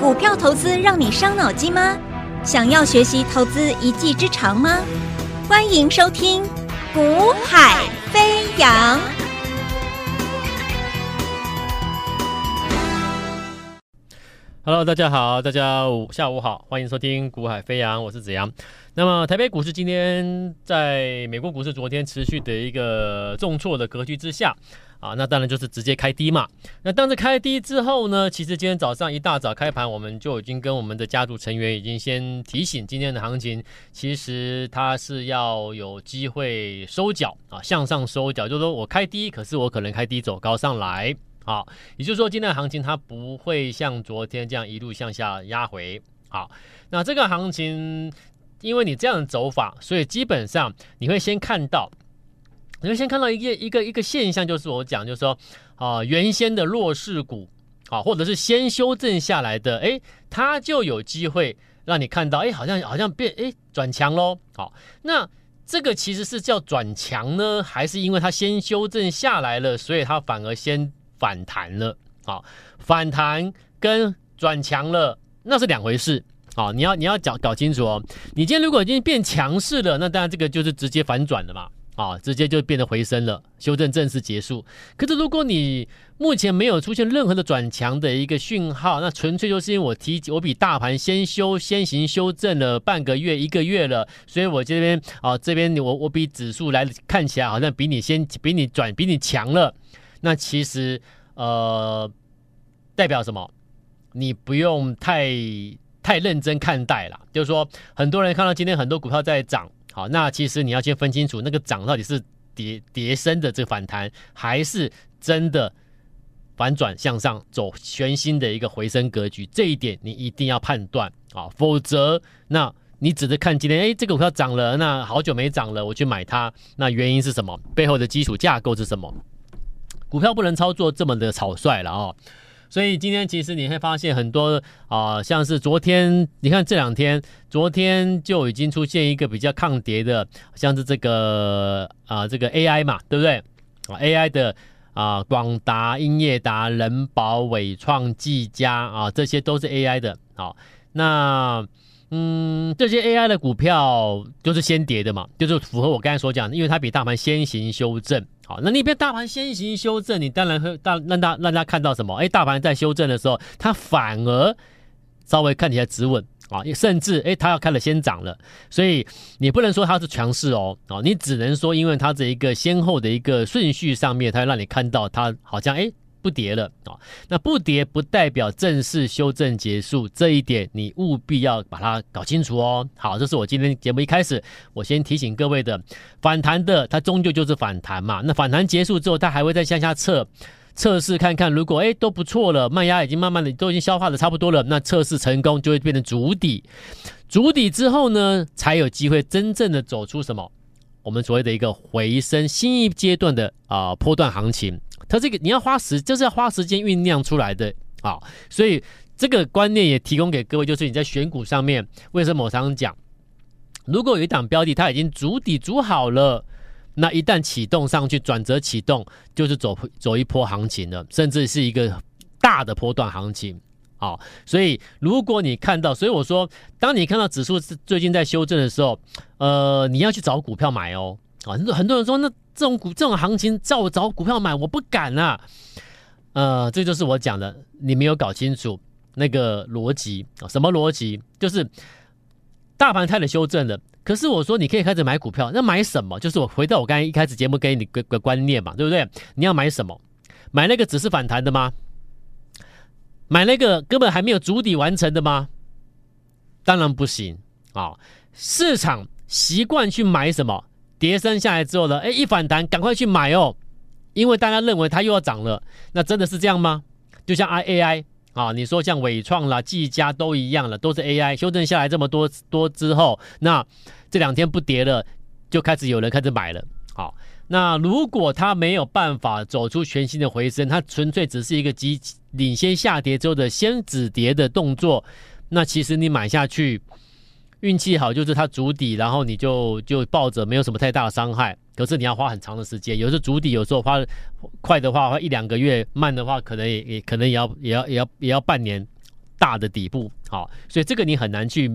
股票投资让你伤脑筋吗？想要学习投资一技之长吗？欢迎收听《股海飞扬》。Hello，大家好，大家午下午好，欢迎收听《股海飞扬》，我是子阳。那么，台北股市今天在美国股市昨天持续的一个重挫的格局之下。啊，那当然就是直接开低嘛。那当时开低之后呢，其实今天早上一大早开盘，我们就已经跟我们的家族成员已经先提醒，今天的行情其实它是要有机会收脚啊，向上收脚，就是说我开低，可是我可能开低走高上来。好，也就是说今天的行情它不会像昨天这样一路向下压回。好，那这个行情因为你这样走法，所以基本上你会先看到。你们先看到一个一个一个现象，就是我讲，就是说，啊，原先的弱势股，啊，或者是先修正下来的，哎，它就有机会让你看到，哎，好像好像变，哎，转强喽。好，那这个其实是叫转强呢，还是因为它先修正下来了，所以它反而先反弹了？好，反弹跟转强了，那是两回事。好，你要你要搞搞清楚哦。你今天如果已经变强势了，那当然这个就是直接反转了嘛。啊，直接就变得回升了，修正正式结束。可是如果你目前没有出现任何的转强的一个讯号，那纯粹就是因为我提我比大盘先修先行修正了半个月一个月了，所以我这边啊这边我我比指数来看起来好像比你先比你转比你强了。那其实呃代表什么？你不用太太认真看待了。就是说，很多人看到今天很多股票在涨。好，那其实你要先分清楚，那个涨到底是跌跌升的这个反弹，还是真的反转向上走全新的一个回升格局？这一点你一定要判断啊，否则那你只是看今天，哎，这个股票涨了，那好久没涨了，我去买它，那原因是什么？背后的基础架构是什么？股票不能操作这么的草率了哦。所以今天其实你会发现很多啊、像是昨天，你看这两天，昨天就已经出现一个比较抗跌的，像是这个啊、这个 AI 嘛，对不对？啊，AI 的啊，广达、英业达、人保、伟创、技嘉啊，这些都是 AI 的。好，那嗯，这些 AI 的股票就是先跌的嘛，就是符合我刚才所讲的，因为它比大盘先行修正。好，那那边大盘先行修正，你当然会大让大让大家看到什么？哎，大盘在修正的时候，它反而稍微看起来止稳啊，甚至哎，它要开了先涨了，所以你不能说它是强势哦，啊，你只能说因为它这一个先后的一个顺序上面，它让你看到它好像哎。不跌了啊，那不跌不代表正式修正结束，这一点你务必要把它搞清楚哦。好，这是我今天节目一开始我先提醒各位的，反弹的它终究就是反弹嘛。那反弹结束之后，它还会再向下测测试看看，如果诶都不错了，卖压已经慢慢的都已经消化的差不多了，那测试成功就会变成筑底，筑底之后呢，才有机会真正的走出什么我们所谓的一个回升新一阶段的啊、波段行情。它这个你要花时，就是要花时间酝酿出来的啊，所以这个观念也提供给各位，就是你在选股上面，为什么我常常讲，如果有一档标的它已经筑底筑好了，那一旦启动上去，转折启动，就是走走一波行情了，甚至是一个大的波段行情啊。所以如果你看到，所以我说，当你看到指数最近在修正的时候，呃，你要去找股票买哦。啊，很多很多人说那。这种股这种行情，叫我找股票买，我不敢啊。呃，这就是我讲的，你没有搞清楚那个逻辑啊？什么逻辑？就是大盘开始修正了，可是我说你可以开始买股票，那买什么？就是我回到我刚才一开始节目给你个个观念嘛，对不对？你要买什么？买那个只是反弹的吗？买那个根本还没有足底完成的吗？当然不行啊！市场习惯去买什么？跌升下来之后呢，哎，一反弹，赶快去买哦，因为大家认为它又要涨了。那真的是这样吗？就像 I A I 啊，你说像伟创啦、技嘉都一样了，都是 A I 修正下来这么多多之后，那这两天不跌了，就开始有人开始买了。好，那如果它没有办法走出全新的回升，它纯粹只是一个急领先下跌之后的先止跌的动作，那其实你买下去。运气好就是它筑底，然后你就就抱着，没有什么太大的伤害。可是你要花很长的时间，有时候筑底，有时候花快的话花一两个月，慢的话可能也也可能也要也要也要也要半年，大的底部，好，所以这个你很难去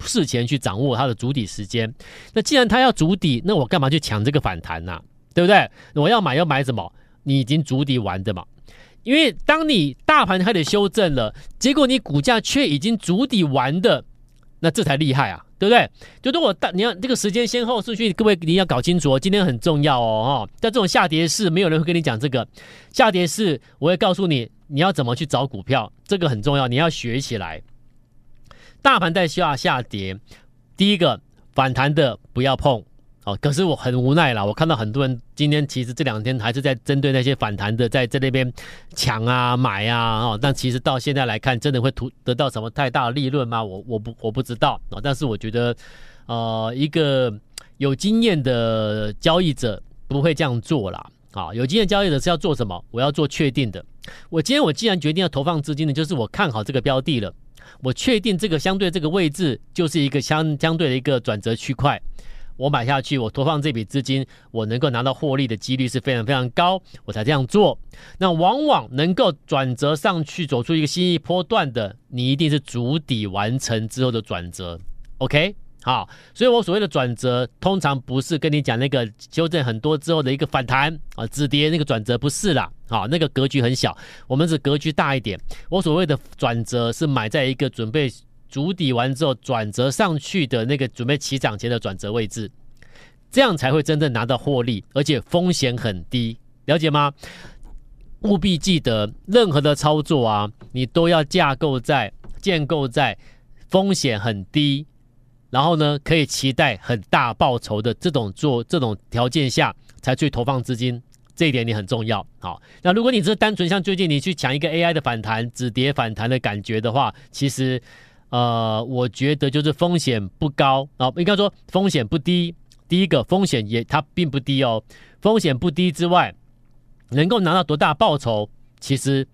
事前去掌握它的主底时间。那既然它要主底，那我干嘛去抢这个反弹呢？对不对？我要买要买什么？你已经主底完的嘛。因为当你大盘开始修正了，结果你股价却已经主底完的，那这才厉害啊，对不对？就如果大你要这个时间先后顺序，各位你要搞清楚哦，今天很重要哦哈。在这种下跌市，没有人会跟你讲这个下跌市，我会告诉你你要怎么去找股票，这个很重要，你要学起来。大盘在下下跌，第一个反弹的不要碰。哦，可是我很无奈啦。我看到很多人今天其实这两天还是在针对那些反弹的，在在那边抢啊买啊哦。但其实到现在来看，真的会图得到什么太大的利润吗？我我不我不知道啊。但是我觉得，呃，一个有经验的交易者不会这样做啦。啊，有经验交易者是要做什么？我要做确定的。我今天我既然决定要投放资金的，就是我看好这个标的了，我确定这个相对这个位置就是一个相相对的一个转折区块。我买下去，我投放这笔资金，我能够拿到获利的几率是非常非常高，我才这样做。那往往能够转折上去，走出一个新一波段的，你一定是足底完成之后的转折。OK，好，所以我所谓的转折，通常不是跟你讲那个修正很多之后的一个反弹啊，止跌那个转折不是啦，好，那个格局很小，我们是格局大一点。我所谓的转折是买在一个准备。筑底完之后转折上去的那个准备起涨前的转折位置，这样才会真正拿到获利，而且风险很低，了解吗？务必记得，任何的操作啊，你都要架构在建构在风险很低，然后呢可以期待很大报酬的这种做这种条件下才去投放资金，这一点你很重要。好，那如果你只是单纯像最近你去抢一个 AI 的反弹止跌反弹的感觉的话，其实。呃，我觉得就是风险不高啊，应该说风险不低。第一个风险也它并不低哦，风险不低之外，能够拿到多大报酬，其实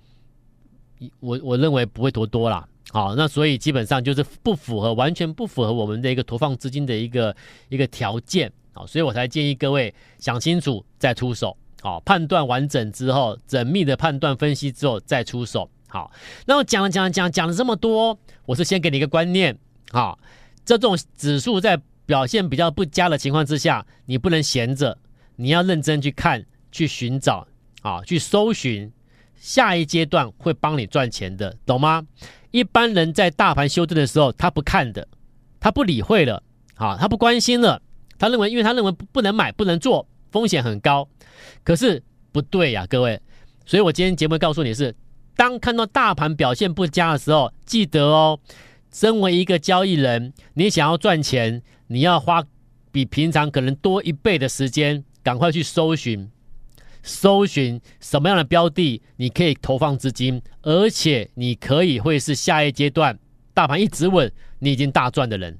我我认为不会多多啦。好，那所以基本上就是不符合，完全不符合我们的一个投放资金的一个一个条件啊，所以我才建议各位想清楚再出手。好，判断完整之后，缜密的判断分析之后再出手。好，那我讲了讲了讲讲了这么多，我是先给你一个观念，好，这种指数在表现比较不佳的情况之下，你不能闲着，你要认真去看，去寻找，啊，去搜寻下一阶段会帮你赚钱的，懂吗？一般人在大盘修正的时候，他不看的，他不理会了，啊，他不关心了，他认为，因为他认为不能买，不能做，风险很高，可是不对呀，各位，所以我今天节目告诉你是。当看到大盘表现不佳的时候，记得哦，身为一个交易人，你想要赚钱，你要花比平常可能多一倍的时间，赶快去搜寻，搜寻什么样的标的，你可以投放资金，而且你可以会是下一阶段大盘一直稳，你已经大赚的人。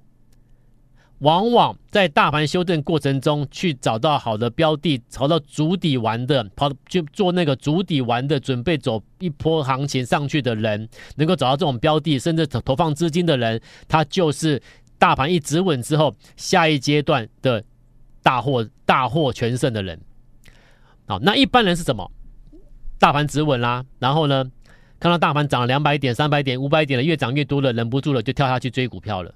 往往在大盘修正过程中，去找到好的标的，找到足底完的，跑就做那个足底完的，准备走一波行情上去的人，能够找到这种标的，甚至投投放资金的人，他就是大盘一直稳之后，下一阶段的大获大获全胜的人。好，那一般人是什么？大盘止稳啦，然后呢，看到大盘涨了两百点、三百点、五百点了，越涨越多了，忍不住了，就跳下去追股票了。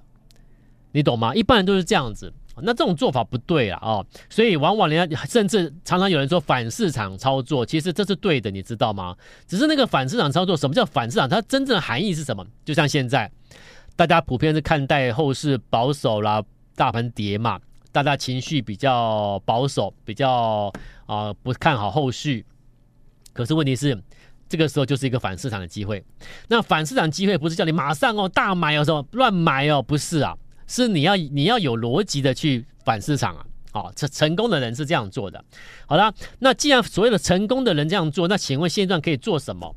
你懂吗？一般人都是这样子，那这种做法不对啊！哦，所以往往人家甚至常常有人说反市场操作，其实这是对的，你知道吗？只是那个反市场操作，什么叫反市场？它真正的含义是什么？就像现在，大家普遍是看待后市保守啦，大盘跌嘛，大家情绪比较保守，比较啊、不看好后续。可是问题是，这个时候就是一个反市场的机会。那反市场机会不是叫你马上哦大买哦什么乱买哦，不是啊。是你要你要有逻辑的去反市场啊，好，成成功的人是这样做的。好了，那既然所有的成功的人这样做，那请问现状可以做什么？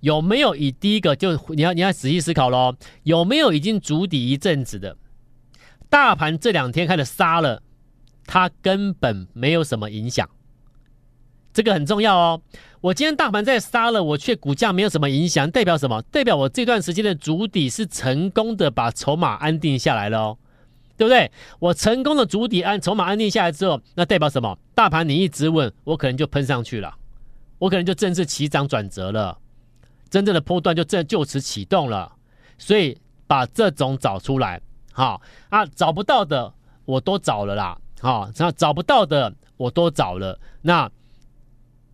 有没有以第一个就你要你要仔细思考喽？有没有已经筑底一阵子的大盘这两天开始杀了，它根本没有什么影响，这个很重要哦。我今天大盘在杀了，我却股价没有什么影响，代表什么？代表我这段时间的主底是成功的，把筹码安定下来了哦，对不对？我成功的主底安筹码安定下来之后，那代表什么？大盘你一直稳，我可能就喷上去了，我可能就正式起涨转折了。真正的波段就正就此启动了。所以把这种找出来，好啊，找不到的我都找了啦，好，那找不到的我都找了。那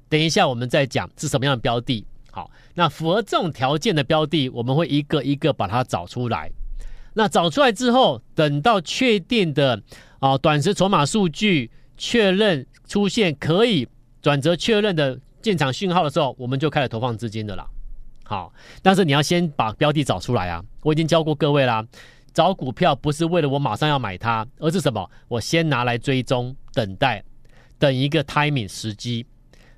等一下我们再讲是什么样的标的，好，那符合这种条件的标的，我们会一个一个把它找出来。那找出来之后，等到确定的啊短时筹码数据确认出现可以转折确认的进场讯号的时候，我们就开始投放资金的啦。好，但是你要先把标的找出来啊！我已经教过各位啦，找股票不是为了我马上要买它，而是什么？我先拿来追踪，等待，等一个 timing 时机。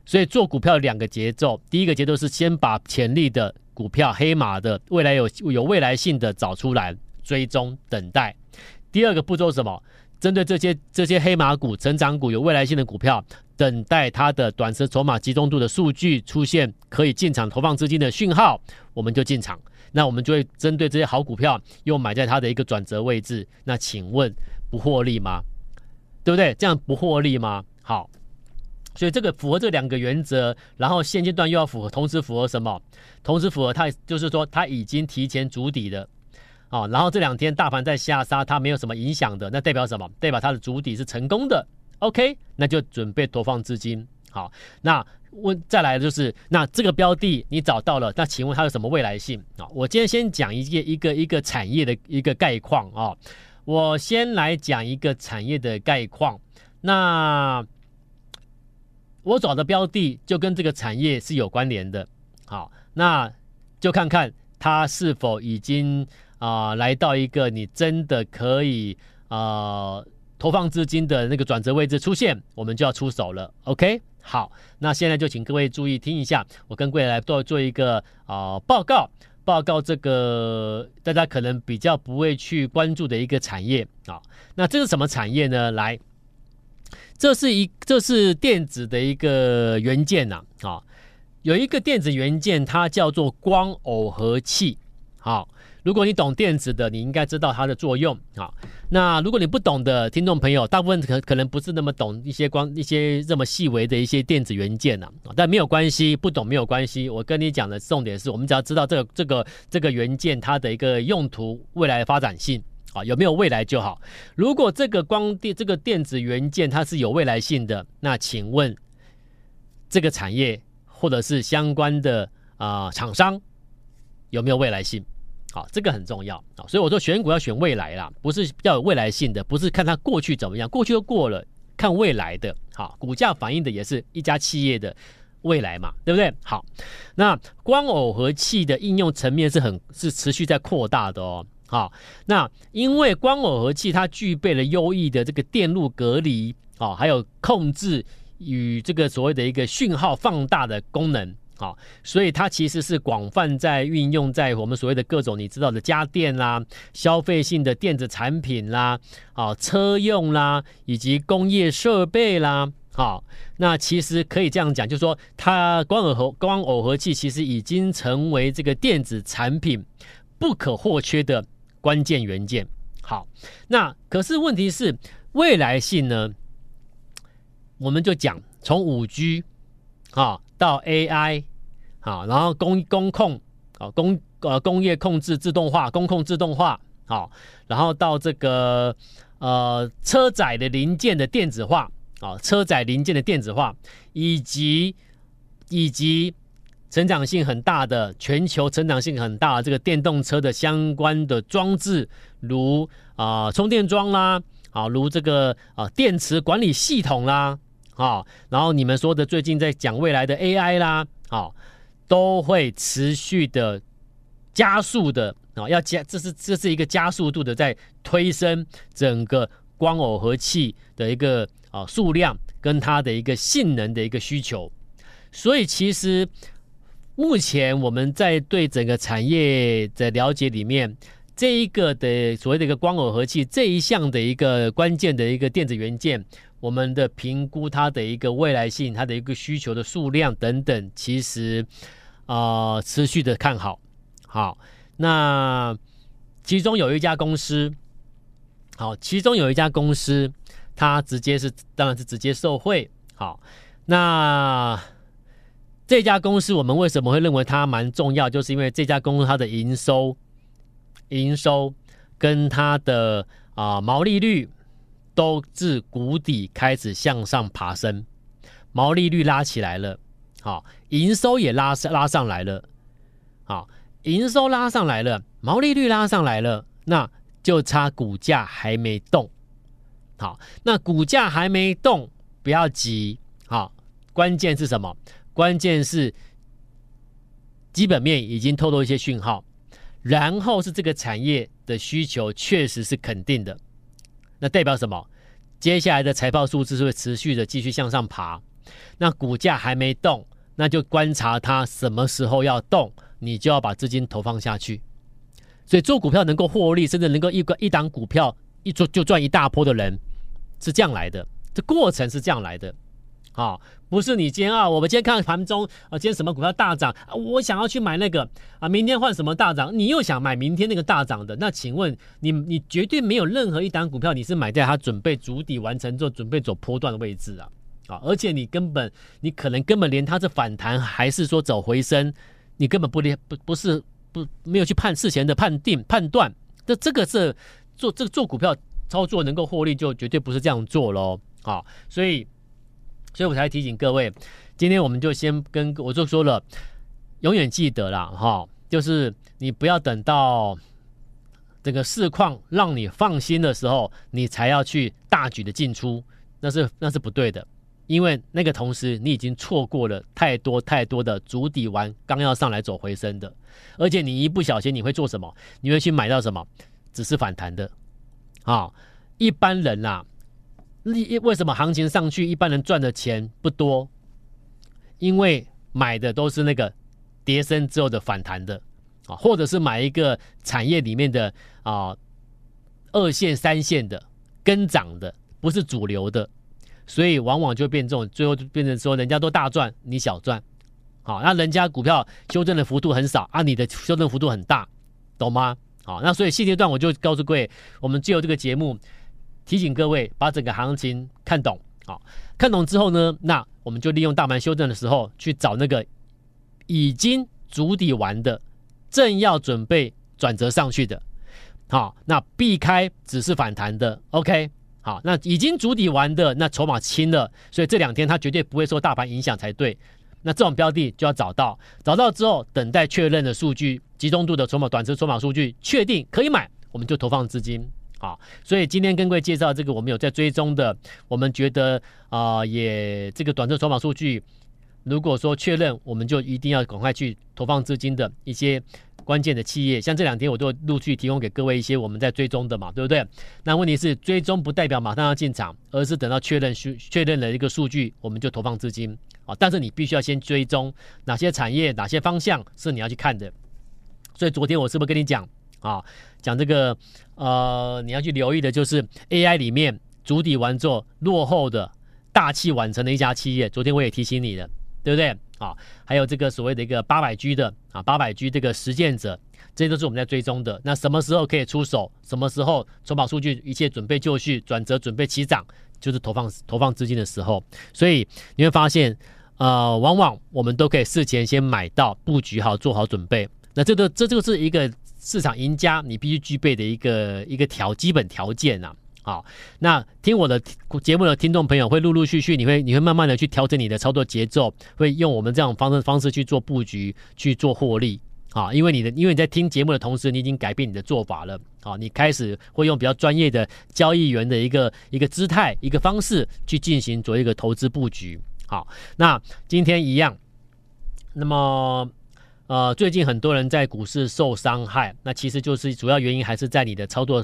所以做股票两个节奏，第一个节奏是先把潜力的股票、黑马的未来有有未来性的找出来。追踪等待，第二个步骤是什么？针对这些这些黑马股、成长股、有未来性的股票，等待它的短时筹码集中度的数据出现，可以进场投放资金的讯号，我们就进场。那我们就会针对这些好股票，又买在它的一个转折位置。那请问不获利吗？对不对？这样不获利吗？好，所以这个符合这两个原则，然后现阶段又要符合，同时符合什么？同时符合它，就是说它已经提前筑底的。哦，然后这两天大盘在下杀，它没有什么影响的，那代表什么？代表它的主底是成功的。OK，那就准备投放资金。好，那问再来就是，那这个标的你找到了，那请问它有什么未来性啊？我今天先讲一个一个一个产业的一个概况啊。我先来讲一个产业的概况。那我找的标的就跟这个产业是有关联的。好，那就看看它是否已经。啊、来到一个你真的可以啊、投放资金的那个转折位置出现，我们就要出手了。OK，好，那现在就请各位注意听一下，我跟各位来做做一个啊、报告，报告这个大家可能比较不会去关注的一个产业啊。那这是什么产业呢？来，这是一这是电子的一个元件呐啊，有一个电子元件，它叫做光耦合器，好。如果你懂电子的，你应该知道它的作用啊。那如果你不懂的听众朋友，大部分可可能不是那么懂一些光一些这么细微的一些电子元件啊。但没有关系，不懂没有关系。我跟你讲的重点是我们只要知道这个这个这个元件它的一个用途、未来发展性啊，有没有未来就好。如果这个光电这个电子元件它是有未来性的，那请问这个产业或者是相关的啊厂商有没有未来性？好，这个很重要啊，所以我说选股要选未来啦，不是要有未来性的，不是看它过去怎么样，过去都过了，看未来的，好，股价反映的也是一家企业的未来嘛，对不对？好，那光耦合器的应用层面是很是持续在扩大的哦，好，那因为光耦合器它具备了优异的这个电路隔离啊，还有控制与这个所谓的一个讯号放大的功能。好，所以它其实是广泛在运用在我们所谓的各种你知道的家电啦、消费性的电子产品啦、啊车用啦，以及工业设备啦。好，那其实可以这样讲，就是说它光耦合光耦合器其实已经成为这个电子产品不可或缺的关键元件。好，那可是问题是未来性呢？我们就讲从五 G 啊。到 AI，啊，然后工工控，啊工呃工业控制自动化，工控自动化，好，然后到这个呃车载的零件的电子化，啊车载零件的电子化，以及以及成长性很大的全球成长性很大的这个电动车的相关的装置，如啊、充电桩啦，啊如这个啊、电池管理系统啦。啊，然后你们说的最近在讲未来的 AI 啦，啊，都会持续的加速的啊，要加，这是这是一个加速度的在推升整个光耦合器的一个啊数量跟它的一个性能的一个需求，所以其实目前我们在对整个产业的了解里面，这一个的所谓的一个光耦合器这一项的一个关键的一个电子元件。我们的评估，它的一个未来性，它的一个需求的数量等等，其实、呃、持续的看好。好，那其中有一家公司，好，其中有一家公司，它直接是当然是直接受惠。好，那这家公司我们为什么会认为它蛮重要？就是因为这家公司它的营收、营收跟它的啊、毛利率都自谷底开始向上爬升，毛利率拉起来了，好，营收也拉拉上来了，好，营收拉上来了，毛利率拉上来了，那就差股价还没动，好，那股价还没动，不要急，好，关键是什么？关键是基本面已经透露一些讯号，然后是这个产业的需求确实是肯定的，那代表什么？接下来的财报数字是会持续的继续向上爬，那股价还没动，那就观察它什么时候要动，你就要把资金投放下去。所以做股票能够获利，甚至能够一个一档股票一做就赚一大波的人，是这样来的，这过程是这样来的。啊、不是你今天啊，我们今天看盘中啊，今天什么股票大涨啊，我想要去买那个啊，明天换什么大涨，你又想买明天那个大涨的，那请问你，你绝对没有任何一档股票你是买在它准备筑底完成之后，准备走波段的位置啊，啊，而且你根本你可能根本连它是反弹还是说走回升，你根本不连不不是不没有去判事前的判定判断，这这个是做这个做股票操作能够获利，就绝对不是这样做喽，啊，所以。所以我才提醒各位，今天我们就先跟我就说了，永远记得了哈，就是你不要等到这个市况让你放心的时候，你才要去大举的进出，那是那是不对的，因为那个同时你已经错过了太多太多的主底完刚要上来走回升的，而且你一不小心你会做什么？你会去买到什么？只是反弹的啊，一般人呐、啊。为什么行情上去，一般人赚的钱不多？因为买的都是那个跌升之后的反弹的啊，或者是买一个产业里面的啊二线、三线的跟涨的，不是主流的，所以往往就变这种，最后就变成说人家都大赚，你小赚。好，那人家股票修正的幅度很少啊，你的修正幅度很大，懂吗？好，那所以现阶段我就告诉各位，我们借由这个节目。提醒各位把整个行情看懂，好，看懂之后呢，那我们就利用大盘修正的时候去找那个已经足底完的，正要准备转折上去的，好，那避开只是反弹的，OK，好，那已经筑底完的，那筹码轻了，所以这两天它绝对不会受大盘影响才对。那这种标的就要找到，找到之后等待确认的数据，集中度的筹码、短期筹码数据确定可以买，我们就投放资金。好，所以今天跟各位介绍这个，我们有在追踪的，我们觉得啊、也这个短测筹码数据，如果说确认，我们就一定要赶快去投放资金的一些关键的企业，像这两天我都陆续提供给各位一些我们在追踪的嘛，对不对？那问题是追踪不代表马上要进场，而是等到确认数确认了一个数据，我们就投放资金啊。但是你必须要先追踪哪些产业、哪些方向是你要去看的。所以昨天我是不是跟你讲？啊，讲这个，呃，你要去留意的就是 AI 里面筑底完之后落后的大器晚成的一家企业。昨天我也提醒你了，对不对？啊，还有这个所谓的一个八百 G 的啊，八百 G 这个实践者，这些都是我们在追踪的。那什么时候可以出手？什么时候筹码数据一切准备就绪，转折准备起涨，就是投放投放资金的时候。所以你会发现，呃，往往我们都可以事前先买到布局好，做好准备。那这个这就是一个。市场赢家，你必须具备的一个一个条基本条件、啊。好，那听我的节目的听众朋友会陆陆续续，你会你会慢慢的去调整你的操作节奏，会用我们这种方式方式去做布局，去做获利。啊，因为你的因为你在听节目的同时，你已经改变你的做法了。啊，你开始会用比较专业的交易员的一个一个姿态、一个方式去进行做一个投资布局。好，那今天一样，那么。呃，最近很多人在股市受伤害，那其实就是主要原因还是在你的操作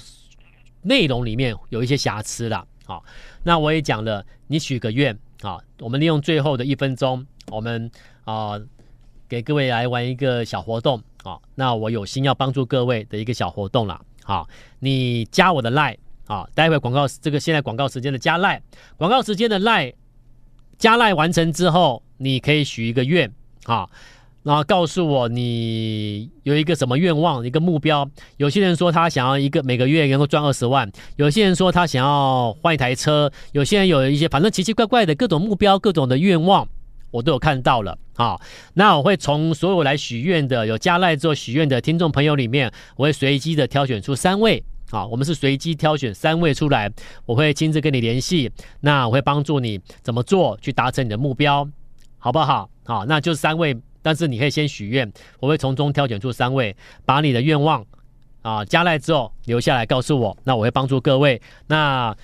内容里面有一些瑕疵啦。好，那我也讲了，你许个愿啊，我们利用最后的一分钟，我们啊给各位来玩一个小活动啊。那我有心要帮助各位的一个小活动啦。好，你加我的 line 啊，待会广告这个现在广告时间的加 line，广告时间的 line 加 line 完成之后，你可以许一个愿啊。然后告诉我你有一个什么愿望，一个目标。有些人说他想要一个每个月能够赚二十万，有些人说他想要换一台车，有些人有一些反正奇奇怪怪的各种目标、各种的愿望。我都有看到了。啊，那我会从所有来许愿的有加赖做许愿的听众朋友里面，我会随机的挑选出三位。好，我们是随机挑选三位出来，我会亲自跟你联系，那我会帮助你怎么做去达成你的目标，好不好？好，那就三位，但是你可以先许愿，我会从中挑选出三位，把你的愿望啊加赖之后留下来告诉我，那我会帮助各位。那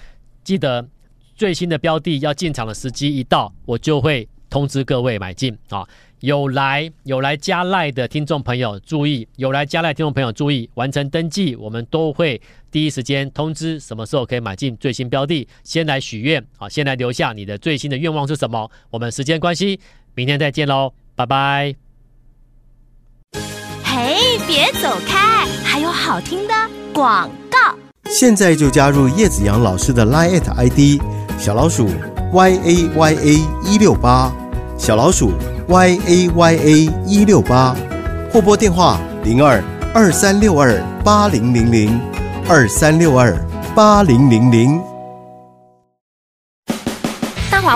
记得最新的标的要进场的时机一到，我就会通知各位买进啊。有来有来加赖的听众朋友注意，有来加赖听众朋友注意，完成登记，我们都会第一时间通知什么时候可以买进最新标的。先来许愿啊，先来留下你的最新的愿望是什么？我们时间关系，明天再见喽，拜拜。嘿，别走开，还有好听的广告。现在就加入叶子阳老师的 Line ID 小老鼠 Y A Y A 一六八小老鼠。y a y a 一六八，或拨电话零二二三六二八零零零二三六二八零零零。